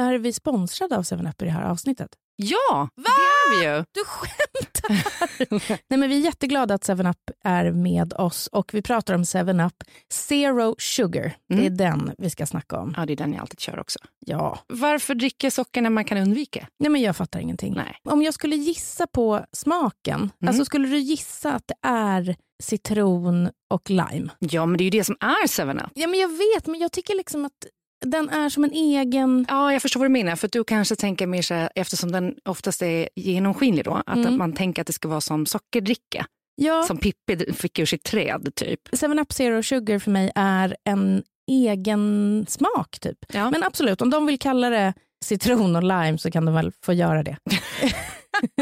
Är vi sponsrade av 7up i det här avsnittet? Ja, Va? det är vi ju. Du skämtar! Nej, men vi är jätteglada att 7up är med oss och vi pratar om 7up Zero Sugar. Mm. Det är mm. den vi ska snacka om. Ja, det är den jag alltid kör också. Ja. Varför dricka socker när man kan undvika? Nej, men jag fattar ingenting. Nej. Om jag skulle gissa på smaken, mm. alltså skulle du gissa att det är citron och lime? Ja, men det är ju det som är 7up. Ja, men jag vet, men jag tycker liksom att den är som en egen... Ja, jag förstår vad du menar. För du kanske tänker mer så här, eftersom den oftast är genomskinlig då, att mm. man tänker att det ska vara som sockerdricka. Ja. Som Pippi fick ur sitt träd typ. 7up Zero Sugar för mig är en egen smak typ. Ja. Men absolut, om de vill kalla det citron och lime så kan de väl få göra det.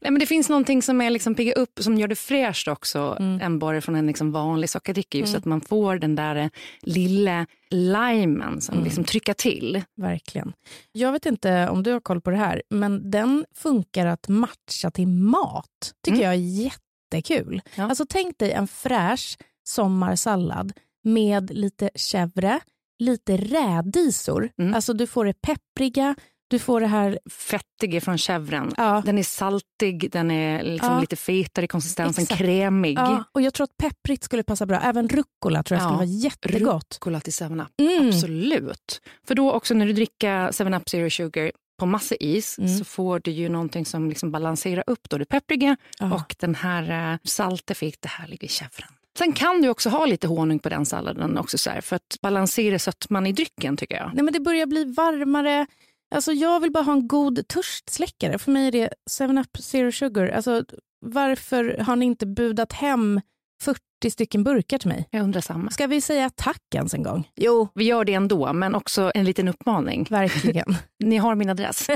Nej, men det finns någonting som är liksom pigga upp som gör det fräscht också mm. än bara från en liksom vanlig sockerdricka. Just mm. att man får den där eh, lilla limen som mm. liksom trycker till. Verkligen. Jag vet inte om du har koll på det här, men den funkar att matcha till mat. tycker mm. jag är jättekul. Ja. Alltså tänk dig en fräsch sommarsallad med lite chèvre, lite rädisor. Mm. Alltså du får det peppriga, du får det här... Fettiga från chèvren. Ja. Den är saltig, den är liksom ja. lite fetare i konsistensen, Exakt. krämig. Ja. Och jag tror att pepprigt skulle passa bra. Även rucola tror jag skulle vara jättegott. Rucola till 7-Up, mm. absolut. För då också när du dricker 7-Up Zero Sugar på massa is mm. så får du ju någonting som liksom balanserar upp då det peppriga och den här uh, salta fick det härliga i chèvren. Sen kan du också ha lite honung på den salladen också så här, för att balansera sötman i drycken tycker jag. Nej, men det börjar bli varmare. Alltså, jag vill bara ha en god törstsläckare. För mig är det 7up Zero Sugar. Alltså, varför har ni inte budat hem 40 stycken burkar till mig? Jag undrar samma. Ska vi säga tack ens en gång? Jo, vi gör det ändå, men också en liten uppmaning. Verkligen. ni har min adress.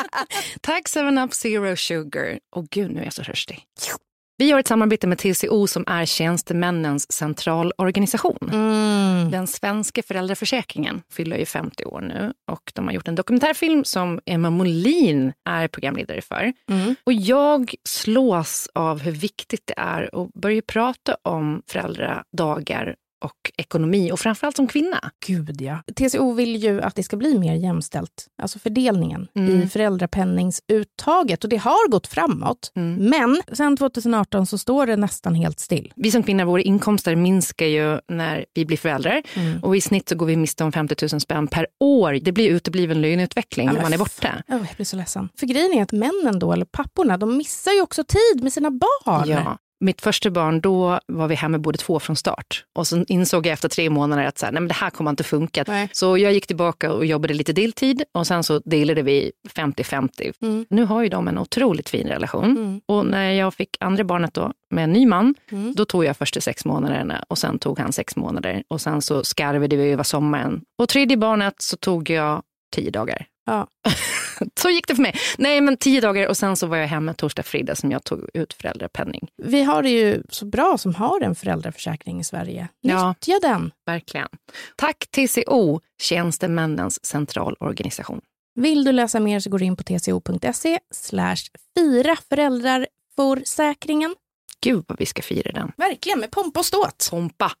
tack 7up Zero Sugar. Och gud, nu är jag så törstig. Vi har ett samarbete med TCO som är Tjänstemännens centralorganisation. Mm. Den svenska föräldraförsäkringen fyller ju 50 år nu och de har gjort en dokumentärfilm som Emma Molin är programledare för. Mm. Och jag slås av hur viktigt det är att börja prata om föräldradagar och ekonomi och framförallt som kvinna. Gud ja. TCO vill ju att det ska bli mer jämställt, alltså fördelningen mm. i föräldrapenningsuttaget och det har gått framåt. Mm. Men sen 2018 så står det nästan helt still. Vi som kvinnor, våra inkomster minskar ju när vi blir föräldrar mm. och i snitt så går vi miste om 50 000 spänn per år. Det blir utebliven löneutveckling när man är borta. Oh, jag blir så ledsen. För grejen är att männen då, eller papporna, de missar ju också tid med sina barn. Ja, mitt första barn, då var vi hemma båda två från start. Och så insåg jag efter tre månader att så här, nej, men det här kommer inte funka. Nej. Så jag gick tillbaka och jobbade lite deltid och sen så delade vi 50-50. Mm. Nu har ju de en otroligt fin relation. Mm. Och när jag fick andra barnet då med en ny man, mm. då tog jag första sex månaderna och sen tog han sex månader. Och sen så skarvade vi över sommaren. Och tredje barnet så tog jag tio dagar. Ja. så gick det för mig. Nej, men tio dagar och sen så var jag hemma torsdag, fredag som jag tog ut föräldrapenning. Vi har det ju så bra som har en föräldraförsäkring i Sverige. Nyttja ja, den. Verkligen. Tack TCO, Tjänstemännens centralorganisation. Vill du läsa mer så går du in på tco.se slash fira föräldraförsäkringen. Gud vad vi ska fira den. Verkligen, med pompa och ståt. Pompa.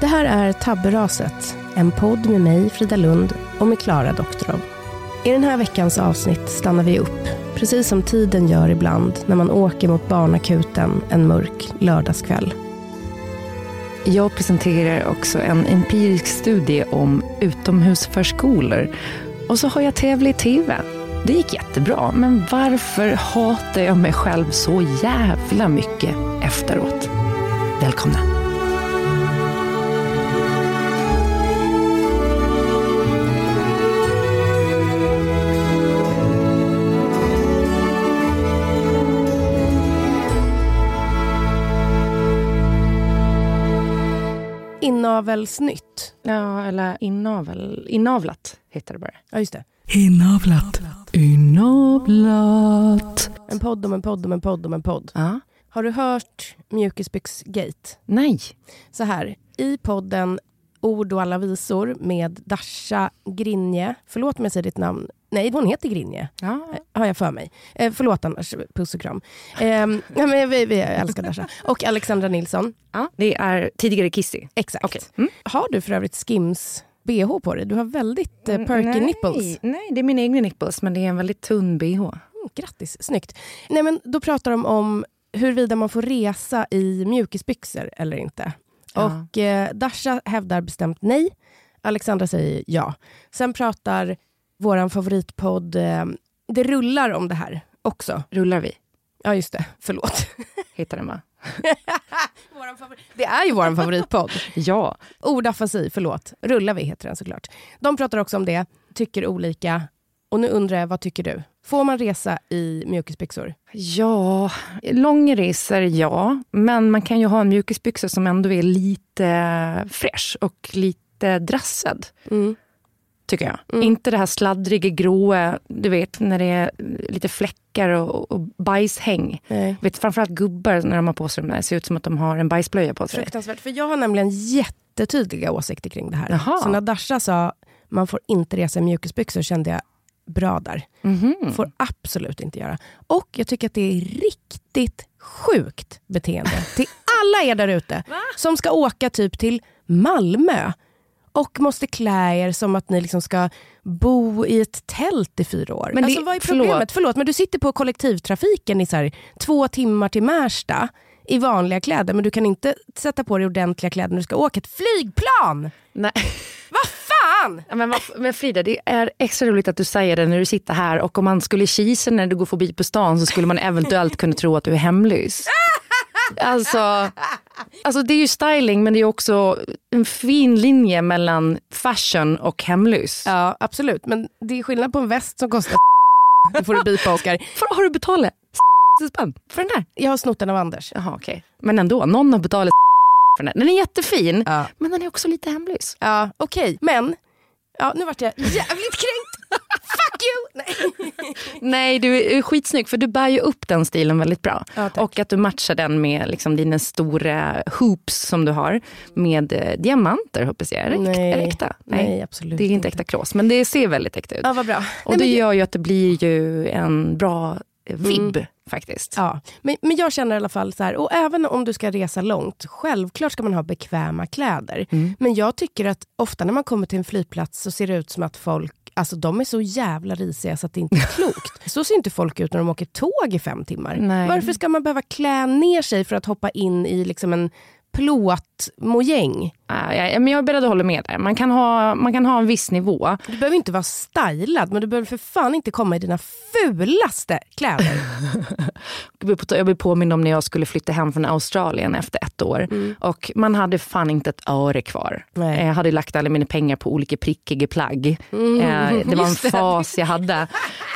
Det här är Tabberaset, en podd med mig, Frida Lund, och med Klara Doktorov. I den här veckans avsnitt stannar vi upp, precis som tiden gör ibland när man åker mot barnakuten en mörk lördagskväll. Jag presenterar också en empirisk studie om utomhusförskolor. Och så har jag tävlat i TV. Det gick jättebra, men varför hatar jag mig själv så jävla mycket efteråt? Välkomna! Inavelsnytt. Ja, eller inavel. Inavlat heter det bara. Ja, just det. Inavlat. Inavlat. En podd om en podd om en podd om en podd. Ja. Har du hört Mjukisbyxgate? Nej. Så här, i podden Ord och alla visor med Dasha Grinje. Förlåt om jag säger ditt namn. Nej, hon heter Grinje. Ja. Eh, Har jag för mig. Eh, förlåt annars, puss och kram. Eh, men vi, vi älskar Dasha. Och Alexandra Nilsson. ja. Det är tidigare Kissy. Exakt. Okej. Mm. Har du för övrigt Skims bh på dig? Du har väldigt eh, perky nej, nipples. Nej, det är mina egna nipples, men det är en väldigt tunn bh. Mm, grattis, snyggt. Nej, men då pratar de om huruvida man får resa i mjukisbyxor eller inte. Ja. Och eh, Dasha hävdar bestämt nej. Alexandra säger ja. Sen pratar vår favoritpodd eh, Det rullar om det här också. Rullar vi? Ja, just det. Förlåt. Heter den va? Det är ju vår favoritpodd. Ja. Ordafasi, förlåt. Rullar vi heter den såklart. De pratar också om det, tycker olika. Och nu undrar jag, vad tycker du? Får man resa i mjukisbyxor? Ja, långresor ja. Men man kan ju ha en mjukisbyxa som ändå är lite fräsch och lite drassad. Mm. Tycker jag. Mm. Inte det här sladdriga gråa, du vet när det är lite fläckar och, och bajshäng. Nej. Vet, framförallt gubbar när de har på sig de där, ser ut som att de har en bajsblöja på sig. Fruktansvärt. För jag har nämligen jättetydliga åsikter kring det här. Jaha. Så när Dasha sa man får inte resa i mjukisbyxor kände jag bra där. Mhm. Får absolut inte göra. Och jag tycker att det är riktigt sjukt beteende till alla er där ute som ska åka typ till Malmö och måste klä er som att ni liksom ska bo i ett tält i fyra år. Men det- alltså, vad är problemet? förlåt. Förlåt. men du sitter på kollektivtrafiken i så här, två timmar till Märsta i vanliga kläder men du kan inte sätta på dig ordentliga kläder när du ska åka ett flygplan. Nej. Vad fan! Ja, Men, men Frida, det är extra roligt att du säger det när du sitter här och om man skulle kisa när du går förbi på stan så skulle man eventuellt kunna tro att du är hemlös. Alltså, alltså det är ju styling men det är också en fin linje mellan fashion och hemlös. Ja absolut, men det är skillnad på en väst som kostar Det får du bipa Oscar. För, har du betalat spänn för den där? Jag har snott den av Anders. Jaha okej. Men ändå, någon har betalat för den. Den är jättefin Ja, men den är också lite hemlös. ja okej. Men, ja, nu vart jag jävligt kränkt. Fuck you! Nej. Nej, du är skitsnygg för du bär ju upp den stilen väldigt bra. Ja, och att du matchar den med liksom dina stora hoops som du har med eh, diamanter hoppas jag. Är det, Nej. är det äkta? Nej, absolut Det är inte äkta kross men det ser väldigt äkta ut. Ja, vad bra. och Nej, det men, gör ju att det blir ju en bra vibb faktiskt. ja, men, men jag känner i alla fall så här, och även om du ska resa långt, självklart ska man ha bekväma kläder. Mm. Men jag tycker att ofta när man kommer till en flygplats så ser det ut som att folk Alltså de är så jävla risiga så att det inte är klokt. Så ser inte folk ut när de åker tåg i fem timmar. Nej. Varför ska man behöva klä ner sig för att hoppa in i liksom en plåtmojäng? Ah, ja, men jag är beredd att hålla med där. Man kan ha, man kan ha en viss nivå. Du behöver inte vara stylad, men du behöver för fan inte komma i dina fulaste kläder. Jag blir påmind om när jag skulle flytta hem från Australien efter ett år. Och man hade fan inte ett öre kvar. Nej. Jag hade lagt alla mina pengar på olika prickiga plagg. Eh, Det var en fas jag hade.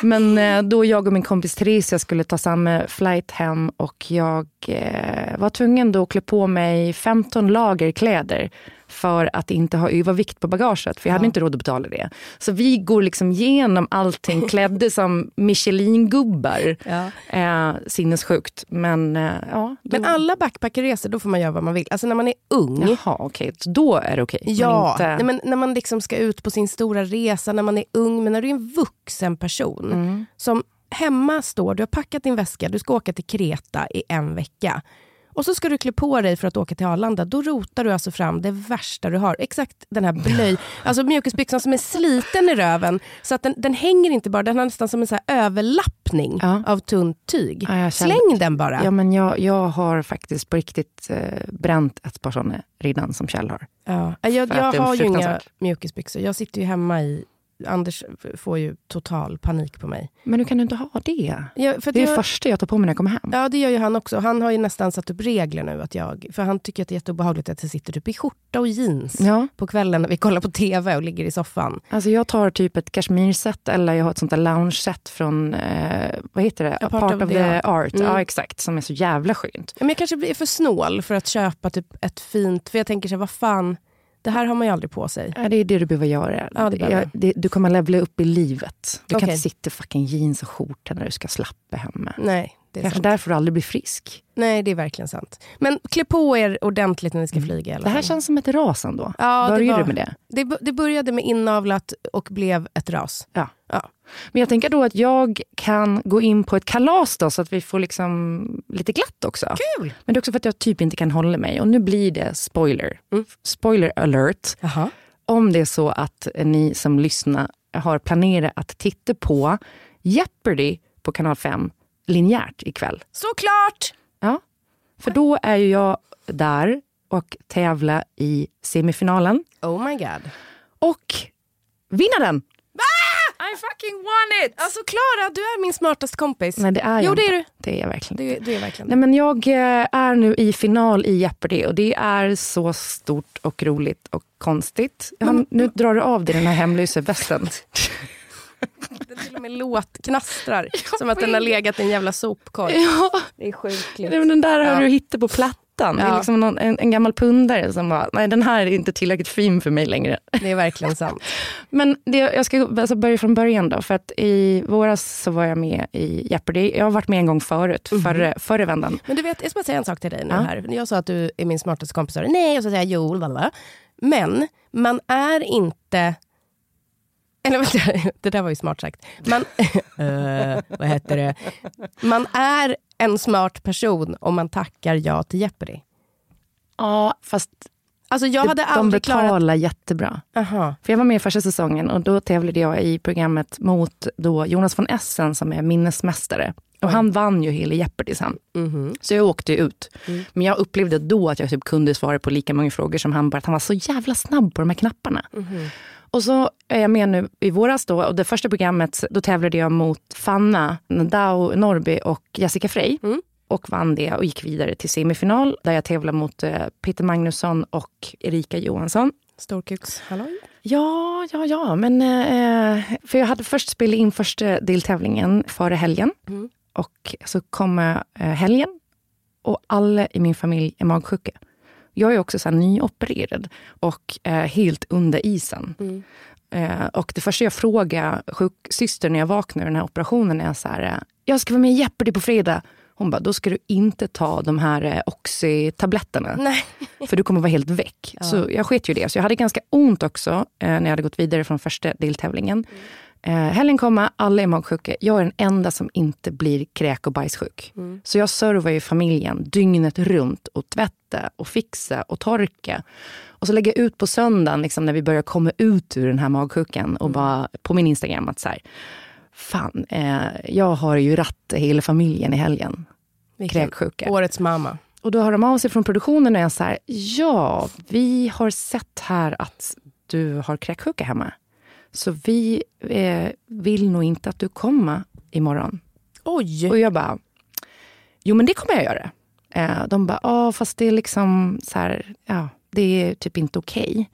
Men eh, då jag och min kompis Theresia skulle ta samma flight hem och jag eh, var tvungen då att klä på mig 15 lager kläder för att inte ha övervikt på bagaget, för jag hade inte råd att betala det. Så vi går liksom igenom allting klädda som Michelin-gubbar. Ja. Eh, sinnessjukt. Men eh, ja. Då, Men alla backpackerresor, då får man göra vad man vill. Alltså när man är ung. Jaha, okej. Så Då är det okej. Ja, Men inte, nej, men när man liksom ska ut på sin stora resa, när man är ung, men när du är en vuxen person som hemma står, du har packat din väska, du ska åka till Kreta i en vecka. Och så ska du klä på dig för att åka till Arlanda. Då rotar du alltså fram det värsta du har. Exakt den här blöj, alltså mjukisbyxan som är sliten i röven. Så att den, den hänger inte bara, den har nästan som en så överlappning Ja. av tunt tyg. Ja, Släng den bara. Ja, men jag, jag har faktiskt på riktigt eh, bränt ett par sådana redan som Kjell har. Ja. Jag, jag har ju inga mjukisbyxor. Jag sitter ju hemma i... Anders får ju total panik på mig. Men hur kan du inte ha det? Att Det är det jag, första jag tar på mig när jag kommer hem. Ja, det gör ju han också. Han har ju nästan satt upp regler nu. Att jag, för han tycker att det är jätteobehagligt att jag sitter typ i skjorta och jeans Ja, på kvällen när vi kollar på TV och ligger i soffan. alltså jag tar typ ett kashmirset eller jag har ett sånt där lounge-set från, eh, vad heter det? A part of the art. Mm. Ja, exakt. Som är så jävla skönt. Ja, Men jag kanske blir för snål för att köpa typ ett fint... För jag tänker så här, vad fan, det här har man ju aldrig på sig. Ja, det är det du behöver göra. Ja, det behöver jag. Det, du kommer levla upp i livet. Du kan Okej. inte sitta i fucking jeans och skjorta när du ska slappa hemma. Nej, det är Kanske sant. därför du aldrig blir frisk. Nej, det är verkligen sant. Men klä på er ordentligt när ni ska flyga i alla Mm. Det här känns som ett ras ändå. Ja, det var- du med det? det, det började med inavlat och blev ett ras. Ja. Ja. Men jag tänker då att jag kan gå in på ett kalas då, så att vi får liksom lite glatt också. Kul! Men det är också för att jag typ inte kan hålla mig. Och nu blir det spoiler. Mm. Spoiler alert. Jaha. Om det är så att ni som lyssnar har planerat att titta på Jeopardy på kanal 5 linjärt ikväll. Såklart! Ja. För då är ju jag där och tävlar i semifinalen. Oh my god. Och vinner den! I fucking won it! Alltså Klara, du är min smartaste kompis. Nej, det är jag jo, det är du. Det är jag verkligen Du, du är verkligen Nej, men jag eh, är nu i final i Jeopardy och det är så stort och roligt och konstigt. Han, nu drar du av dig den här hemlösa västen. Med låt knastrar. som att den har legat i en jävla sopkorg. ja, Det är men den där har Ja. du hittat på plattan. Det är Ja. liksom någon, en, en gammal pundare som bara, nej den här är inte tillräckligt fin för mig längre. Det är verkligen sant. Men det, jag ska alltså börja från början då. För att i våras så var jag med i Jeopardy. Jag har varit med en gång förut, förra, förra vändan. Men du vet, jag ska bara säga en sak till dig nu Ja. här. Jag sa att du är min smartaste kompis. Nej, och så säger jag jo, lalala. Men man är inte... Eller vänta, det där var ju smart sagt. Man, Eh, vad heter det? Man är en smart person om man tackar ja till Jeopardy. Ja, fast Alltså jag hade de klarat... betalar jättebra. Aha. För jag var med i första säsongen och då tävlade jag i programmet mot då Jonas von Essen som är minnesmästare. Och han vann ju hela Jeopardy sen. Mhm. Så jag åkte ut. Mm. Men jag upplevde då att jag typ kunde svara på lika många frågor som han. Bara att han var så jävla snabb på de här knapparna. Och så är jag med nu i våras då. Och det första programmet, då tävlade jag mot Fanna, Nadao Norby och Jessica Frey. Mm. Och vann det och gick vidare till semifinal. Där jag tävlade mot eh, Peter Magnusson och Erika Johansson. Storkuks, halloj? Ja, ja, ja. Men, eh, för jag hade först spelat in första deltävlingen före helgen. Mm. Och så kommer eh, helgen och alla i min familj är magsjuka. Jag är också så nyopererad och eh, helt under isen. Mm. Eh, och det första jag frågar sjuksystern när jag vaknar ur den här operationen är så här, eh, jag ska vara med i Jeopardy på fredag. Hon bara, då ska du inte ta de här eh, Oxy-tabletterna. Nej. För du kommer vara helt väck. Så jag sket ju det. Så jag hade ganska ont också eh, när jag hade gått vidare från första deltävlingen. Eh, helgen kommer, alla är magsjuka. Jag är den enda som inte blir kräk och bajssjuk. Så jag servar ju familjen dygnet runt och tvätta och fixa och torka. Och så lägger jag ut på söndagen liksom, när vi börjar komma ut ur den här magsjukan och bara på min Instagram att så här, fan, eh, jag har ju ratt hela familjen i helgen. Vilken- Kräksjuka. Årets mamma. Och då hör de av sig från produktionen och är så här, ja, vi har sett här att du har kräksjuka hemma. Så vi eh, vill nog inte att du kommer imorgon. Oj! Och jag bara, jo men det kommer jag göra. Eh, de bara, ja fast det är liksom så här, ja, det är typ inte okej.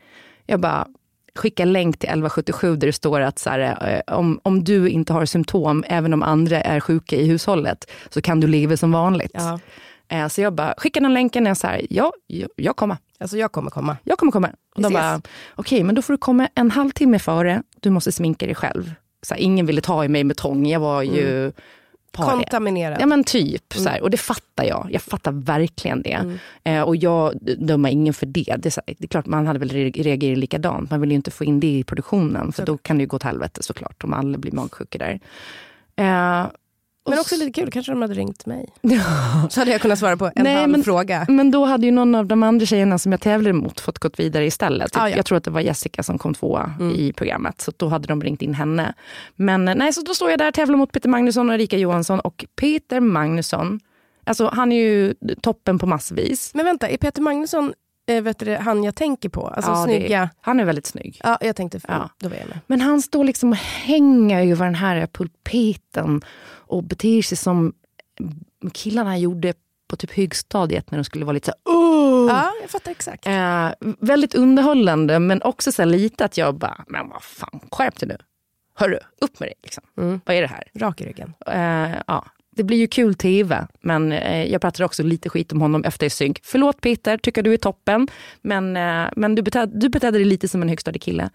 Jag bara, skicka länk till 1177 där det står att så här, eh, om, om du inte har symptom, även om andra är sjuka i hushållet, så kan du leva som vanligt. Ja. Eh, Så jag bara skickar den länken och jag här, ja, jag, jag kommer. Alltså jag kommer komma. Jag kommer komma. Och de bara, okej, men då får du komma en halvtimme före. Du måste sminka dig själv. Så här, ingen ville ta i mig med tång. Jag var ju paria. Kontaminerad. Ja men typ. Så här, och det fattar jag. Jag fattar verkligen det. Eh, och jag dömer ingen för det. Det är, här, det är klart man hade väl re- reagerat likadant. Man vill ju inte få in det i produktionen. För då kan det ju gå åt helvete såklart. Om alla blir magsjuka där. Eh, Men också lite kul, kanske de hade ringt mig. Så hade jag kunnat svara på en Nej, halv men- fråga. Men då hade ju någon av de andra tjejerna som jag tävlade mot fått gått vidare istället. Ah, ja. Jag tror att det var Jessica som kom tvåa i programmet. Så då hade de ringt in henne. Men eh, nej, så då står jag där och tävlar mot Peter Magnusson och Erika Johansson. Och Peter Magnusson, alltså han är ju toppen på massvis. Men vänta, är Peter Magnusson eh, vet du, han jag tänker på? Alltså Ja, snygga. Han är väldigt snygg. Ja, jag tänkte, Ja. då var jag med. Men han står liksom och hänger över den här pulpeten och beter sig som killarna gjorde på typ högstadiet när de skulle vara lite så här, "Åh!" Ja, jag fattar exakt. Eh, väldigt underhållande men också så lite att jag bara, men vad fan, skärp dig nu. Hörru, upp med dig. Liksom. Mm. Vad är det här? Rak i ryggen. Eh, ja. Det blir ju kul tv, men eh, jag pratar också lite skit om honom efter synk. Förlåt Peter, tycker du är toppen, men, eh, men du, betedde, du betedde dig lite som en högstadiekille.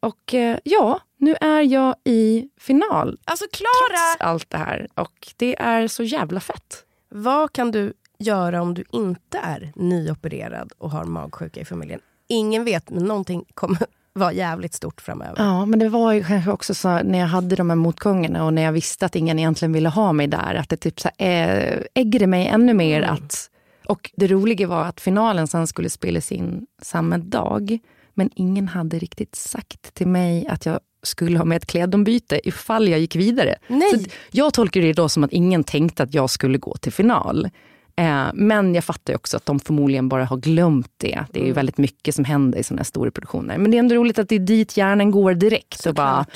Och eh, ja, nu är jag i final. Alltså Trots Klara! allt det här. Och det är så jävla fett. Vad kan du göra om du inte är nyopererad och har magsjuka i familjen? Ingen vet, men någonting kommer vara jävligt stort framöver. Ja, men det var ju kanske också så när jag hade de här motgångarna och när jag visste att ingen egentligen ville ha mig där, att det typ så här, äggade mig ännu mer att... Och det roliga var att finalen sen skulle spelas in samma dag, men ingen hade riktigt sagt till mig att jag skulle ha med ett klädombyte ifall jag gick vidare. Nej. Så jag tolkar det då som att ingen tänkte att jag skulle gå till final. Eh, men jag fattar ju också att de förmodligen bara har glömt det. Det är ju väldigt mycket som händer i sådana här stora produktioner. Men det är ändå roligt att det är dit hjärnan går direkt. Och bara,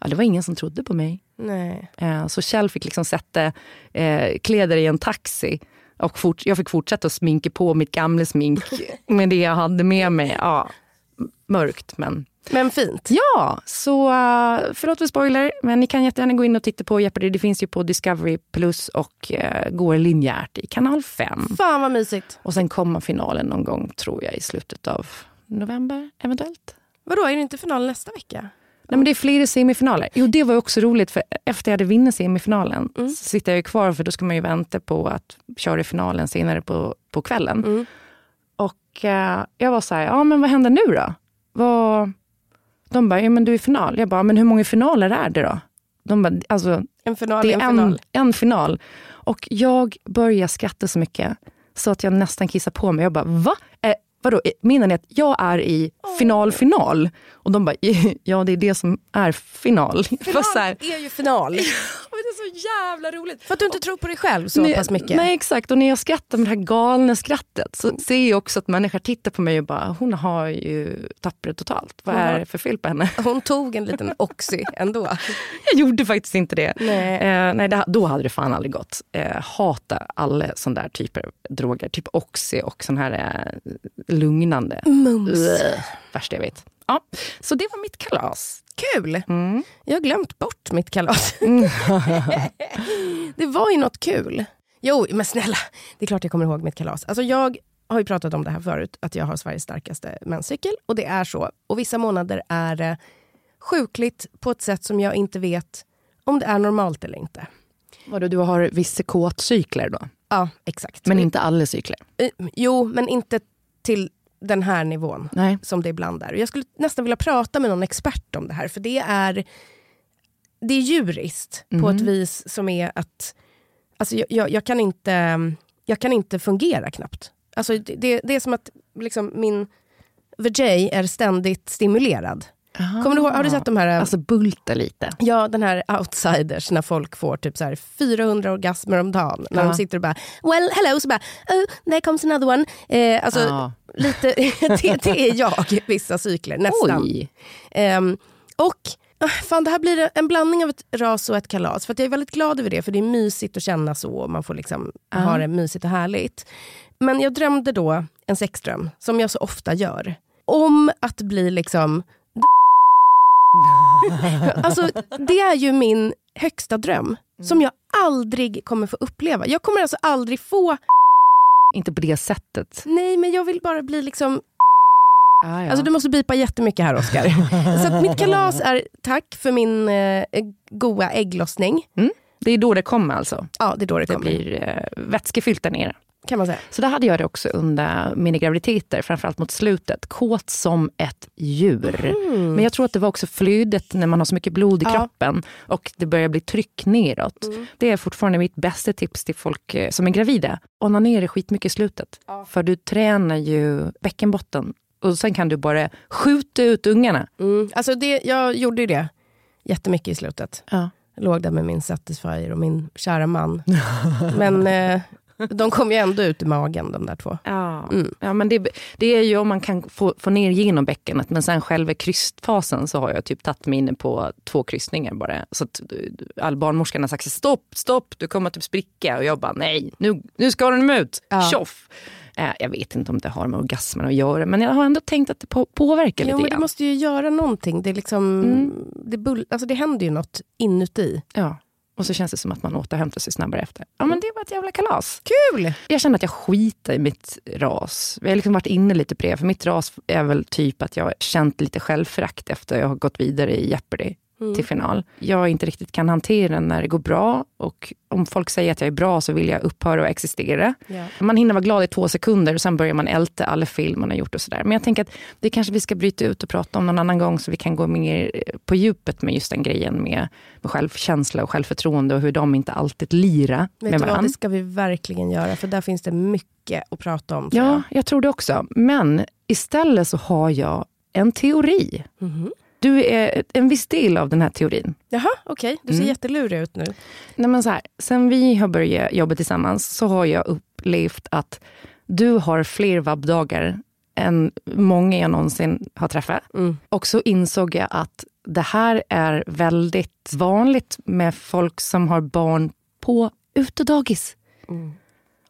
ja, det var ingen som trodde på mig. Nej. Eh, så Kjell fick liksom sätta eh, kläder i en taxi. Och fort, jag fick fortsätta att sminka på mitt gamla smink med det jag hade med mig. Ja, mörkt men Men fint. Ja, så uh, förlåt för spoiler, men ni kan jättegärna gå in och titta på Jeopardy. Det finns ju på Discovery Plus och uh, går linjärt i kanal 5. Fan vad mysigt. Och sen kommer finalen någon gång, tror jag, i slutet av november eventuellt. Vadå, är det inte final nästa vecka? Nej, men det är flera semifinaler. Jo, det var också roligt, för efter jag hade vunnit semifinalen Mm. så sitter jag ju kvar, för då ska man ju vänta på att köra i finalen senare på, på kvällen. Mm. Och eh, jag var så här, ja men vad händer nu då? Vad... De bara, ja men du är i final. Jag bara, men hur många finaler är det då? De bara, alltså En final det är är en final. en, en final. Och jag börjar skratta så mycket så att jag nästan kissar på mig. Jag bara, va? Eh, vadå, menar ni att jag är i final, final? Och de bara, ja det är det som är final. Så här, Final är ju final. "Men det är så jävla roligt. För att du inte tror på dig själv så nej, pass mycket. Nej exakt, och när jag skrattar med det här galna skrattet så ser jag också att människor tittar på mig och bara, hon har ju tappat det totalt. Vad är det för fel på henne? Hon tog en liten Oxy ändå. Jag gjorde faktiskt inte det. Nej. Eh, nej det, då hade det fan aldrig gått. Eh, hata alla sådana där typer av droger. Typ Oxy och sån här eh, lugnande. Mums. Värsta jag vet. Ja, så det var mitt kalas. Kul! Mm. Jag har glömt bort mitt kalas. det var ju något kul. Jo, men snälla, det är klart jag kommer ihåg mitt kalas. Alltså jag har ju pratat om det här förut, att jag har Sveriges starkaste menscykel. Och det är så. Och vissa månader är det sjukligt på ett sätt som jag inte vet om det är normalt eller inte. Vadå, du har vissa kåtcykler då? Ja, exakt. Men inte alla cykler? Eh, Jo, men inte till den här nivån. Nej. som det ibland är. Och Jag skulle nästan vilja prata med någon expert om det här, för det är, det är djuriskt på ett vis som är att alltså jag, jag, jag, kan inte, jag kan inte fungera knappt. Alltså det, det, är som att liksom min vajay är ständigt stimulerad. Kommer du ihåg, har du sett de här... Alltså bulta lite. Ja, den här outsiders när folk får typ så här 400 orgasmer om dagen. När Ja. de sitter och bara well hello, så bara oh, there comes another one. Eh, alltså, Ja. lite, det, det är jag vissa cykler, nästan. Ehm, och ah, fan, det här blir en blandning av ett ras och ett kalas. För jag är väldigt glad över det, för det är mysigt att känna så. och Man får liksom ha det mysigt och härligt. Men jag drömde då en sexdröm, som jag så ofta gör. Om att bli liksom... alltså, det är ju min högsta dröm. Som jag aldrig kommer få uppleva. Jag kommer alltså aldrig få... Inte på det sättet. Nej, men jag vill bara bli liksom Ah, ja. Alltså du måste bipa jättemycket här Oscar. Så att mitt kalas är tack för min eh, goa ägglossning. det är då det kommer alltså. Ja, det är då det Det kommer. blir eh, vätskefyllt där nere. Kan man säga. Så där hade jag det också under mina graviditeter, framförallt mot slutet. Kåt som ett djur. Mm. Men jag tror att det var också flödet när man har så mycket blod i ja. kroppen och det börjar bli tryck neråt. Mm. Det är fortfarande mitt bästa tips till folk eh, som är gravida. Onanera skitmycket i slutet. Ja. För du tränar ju bäckenbotten och sen kan du bara skjuta ut ungarna. Mm. Alltså det, jag gjorde det jättemycket i slutet. Ja. Jag låg där med min Satisfyer och min kära man. Men eh, de kom ju ändå ut i magen de där två. Ja, mm. ja men det, det är ju om man kan få, få ner genom bäckenet. Men sen själva krystfasen så har jag typ tagit mig inne på två kryssningar bara. Så att all barnmorskan har sagt stopp, stopp, du kommer typ spricka. Och jag bara nej, nu, nu ska den ut, ja. tjoff. Eh, jag vet inte om det har med orgasmen att göra, men jag har ändå tänkt att det på, påverkar jo, lite men Det måste ju göra någonting. Det, är liksom, mm. det, bull, alltså det händer ju något inuti. Ja. Och så känns det som att man återhämtar sig snabbare efter. Ja men det var ett jävla kalas. Kul! Jag känner att jag skiter i mitt ras. Vi har liksom varit inne lite på det. För mitt ras är väl typ att jag har känt lite självförakt efter att jag har gått vidare i Jeopardy mm. till final. Jag inte riktigt kan hantera när det går bra och om folk säger att jag är bra så vill jag upphöra att existera. Yeah. Man hinner vara glad i två sekunder och sen börjar man älta alla film man har gjort och sådär. Men jag tänker att det kanske vi ska bryta ut och prata om någon annan gång så vi kan gå mer på djupet med just den grejen med, med självkänsla och självförtroende och hur de inte alltid lira Vet med varandra. Det ska vi verkligen göra för där finns det mycket att prata om. Ja, jag. jag tror det också. Men istället så har jag en teori. Mm -hmm. Du är en viss del av den här teorin. Jaha, okej. Okay. Du ser mm. jättelurig ut nu. Nej, men så här, sen vi har börjat jobba tillsammans så har jag upplevt att du har fler vabbdagar än många jag någonsin har träffat. Mm. Och så insåg jag att det här är väldigt vanligt med folk som har barn på utedagis. Mm.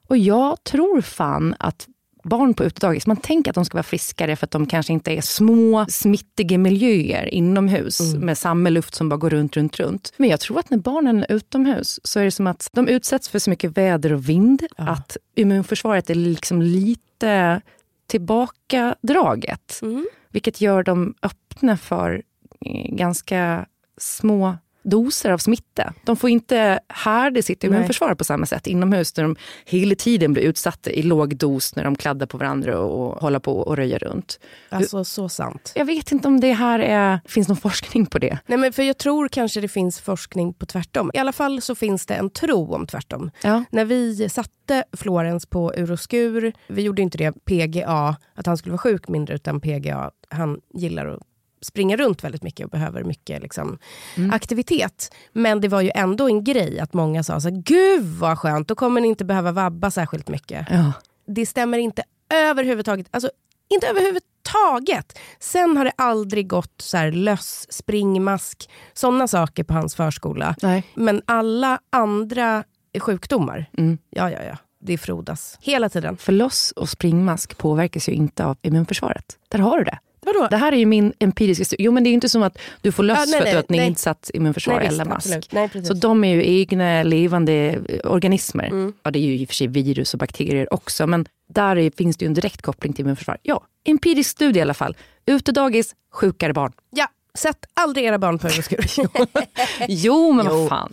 Och jag tror fan att barn på utedagis, man tänker att de ska vara friskare för att de kanske inte är små smittiga miljöer inomhus mm. med samma luft som bara går runt, runt, runt. Men jag tror att när barnen är utomhus så är det som att de utsätts för så mycket väder och vind ja. att immunförsvaret är liksom lite tillbakadraget. Mm. Vilket gör dem öppna för eh, ganska små doser av smitta. De får inte härda sitt immunförsvar på samma sätt inomhus där de hela tiden blir utsatta i låg dos när de kladdar på varandra och håller på och röjer runt. Alltså så sant. Jag vet inte om det här är, finns någon forskning på det. Nej men för jag tror kanske det finns forskning på tvärtom. I alla fall så finns det en tro om tvärtom. Ja. När vi satte Florens på uroskur, vi gjorde inte det PGA, att han skulle vara sjuk mindre utan PGA, han gillar att springa runt väldigt mycket och behöver mycket liksom, mm. aktivitet. Men det var ju ändå en grej att många sa så här, gud vad skönt, då kommer ni inte behöva vabba särskilt mycket. Ja. Det stämmer inte överhuvudtaget. Alltså, inte överhuvudtaget. Sen har det aldrig gått så här löss, springmask, sådana saker på hans förskola. Nej. Men alla andra sjukdomar, mm. ja ja ja, det frodas hela tiden. För loss och springmask påverkas ju inte av immunförsvaret. Där har du det. Vadå? Det här är ju min empiriska studie. Jo men det är inte som att du får löss ja, för att du har ett nedsatt immunförsvar nej, eller mask. Nej, så de är ju egna levande organismer. Mm. Ja det är ju i och för sig virus och bakterier också men där är, finns det ju en direkt koppling till immunförsvar. Ja, empirisk studie i alla fall. Utedagis, sjukare barn. Ja, sätt aldrig era barn på överskur. jo men vad fan.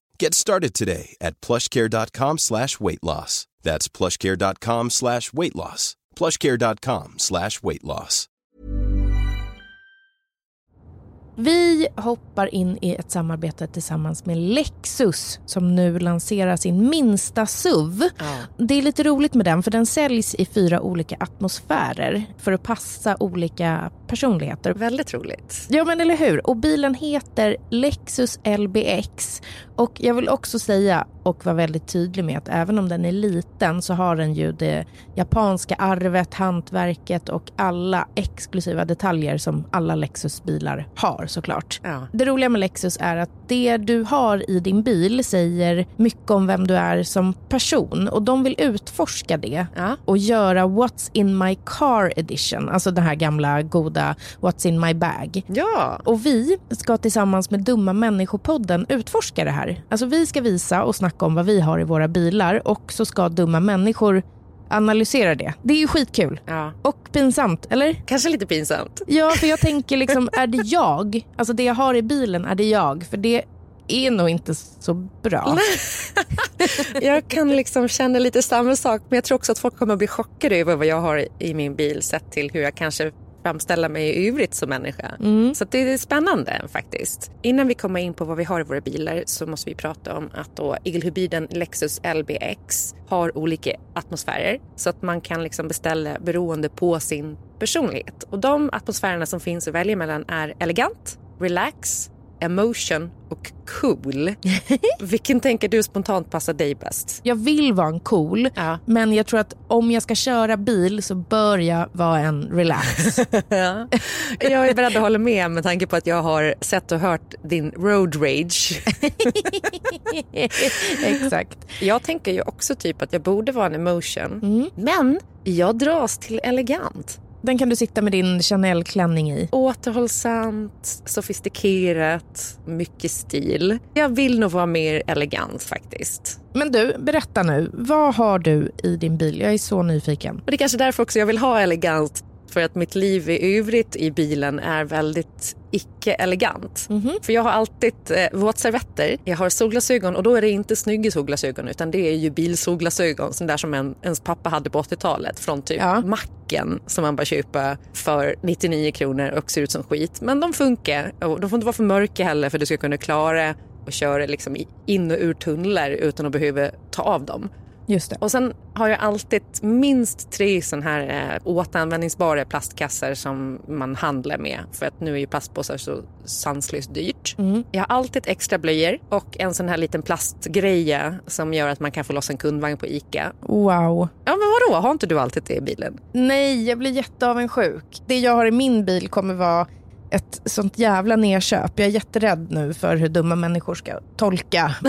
Get started today at plushcare.com slash weight loss. That's plushcare.com slash weight loss. plushcare.com slash weight loss. Vi hoppar in i ett samarbete tillsammans med Lexus som nu lanserar sin minsta SUV. Ja. Det är lite roligt med den för den säljs i fyra olika atmosfärer för att passa olika personligheter. Väldigt roligt. Ja, men eller hur? Och bilen heter Lexus LBX. Och jag vill också säga och vara väldigt tydlig med att även om den är liten så har den ju det japanska arvet, hantverket och alla exklusiva detaljer som alla Lexus-bilar har såklart. Ja. Det roliga med Lexus är att det du har i din bil säger mycket om vem du är som person och de vill utforska det Ja. och göra What's in my car edition, alltså den här gamla goda What's in my bag. Ja. Och vi ska tillsammans med Dumma människor-podden utforska det här. Alltså vi ska visa och snacka om vad vi har i våra bilar och så ska Dumma människor analysera det. Det är ju skitkul. ja. Och pinsamt, eller? Kanske lite pinsamt. Ja, för jag tänker liksom, är det jag? Alltså det jag har i bilen, är det jag? För det är nog inte så bra. Jag kan liksom känna lite samma sak men jag tror också att folk kommer att bli chockade över vad jag har i min bil sett till hur jag kanske framställer mig i övrigt som människa. Så att det är spännande faktiskt. Innan vi kommer in på vad vi har i våra bilar så måste vi prata om att då egelhybriden Lexus LBX har olika atmosfärer så att man kan liksom beställa beroende på sin personlighet. Och de atmosfärerna som finns att välja mellan är elegant, relax, emotion och cool. Vilken tänker du spontant passar dig bäst? Jag vill vara en cool, Ja. men jag tror att om jag ska köra bil så bör jag vara en relax. Ja. Jag är beredd att hålla med med tanke på att jag har sett och hört din road rage. Exakt. Jag tänker ju också typ att jag borde vara en emotion. Mm. Men jag dras till elegant. Den kan du sitta med din Chanel-klänning i. Återhållsamt, sofistikerat, mycket stil. Jag vill nog vara mer elegant faktiskt. Men du, berätta nu. Vad har du i din bil? Jag är så nyfiken. Och det är kanske därför också jag vill ha elegant. För att mitt liv i övrigt i bilen är väldigt icke-elegant. För jag har alltid eh, våtservetter, jag har solglasögon och då är det inte snygga solglasögon utan det är ju bilsolglasögon, sån där som en, ens pappa hade på 80-talet från typ Ja. macken som man bara köper för 99 kronor och ser ut som skit. Men de funkar och de får inte vara för mörka heller för du ska kunna klara och köra liksom in och ur tunnlar utan att behöva ta av dem. Just det. Och sen har jag alltid minst tre sån här eh, återanvändningsbara plastkassar som man handlar med. För att nu är ju plastpåsar så sanslöst dyrt. Jag har alltid extra blöjor och en sån här liten plastgreja som gör att man kan få loss en kundvagn på ICA. Wow. Ja men vadå, har inte du alltid det i bilen? Nej, jag blir jätteavundsjuk. Det jag har i min bil kommer vara ett sånt jävla nedköp. Jag är jätterädd nu för hur dumma människor ska tolka.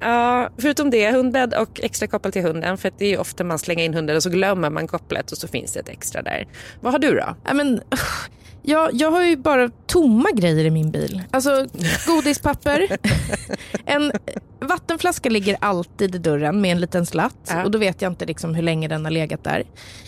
Ja, förutom det, hundbädd och extra koppel till hunden. För det är ofta man slänger in hunden och så glömmer man kopplet och så finns det ett extra där. Vad har du då? Ja, men. Jag, jag har ju bara tomma grejer i min bil. Alltså godispapper. en vattenflaska ligger alltid i dörren med en liten slatt. Ja. Och då vet jag inte liksom hur länge den har legat där.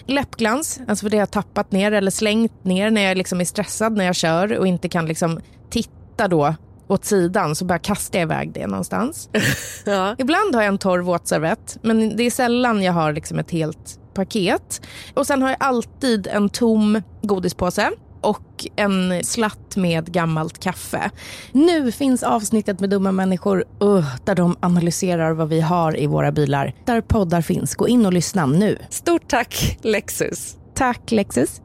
Läppglans, alltså för det har jag tappat ner eller slängt ner när jag liksom är stressad när jag kör och inte kan liksom titta då åt sidan så bara kastar jag iväg det någonstans. Ja. Ibland har jag en torr våtservett, men det är sällan jag har liksom ett helt paket. Och sen har jag alltid en tom godispåse och en slatt med gammalt kaffe. Nu finns avsnittet med dumma människor uh, där de analyserar vad vi har i våra bilar. Där poddar finns. Gå in och lyssna nu. Stort tack Lexus! Tack Lexus.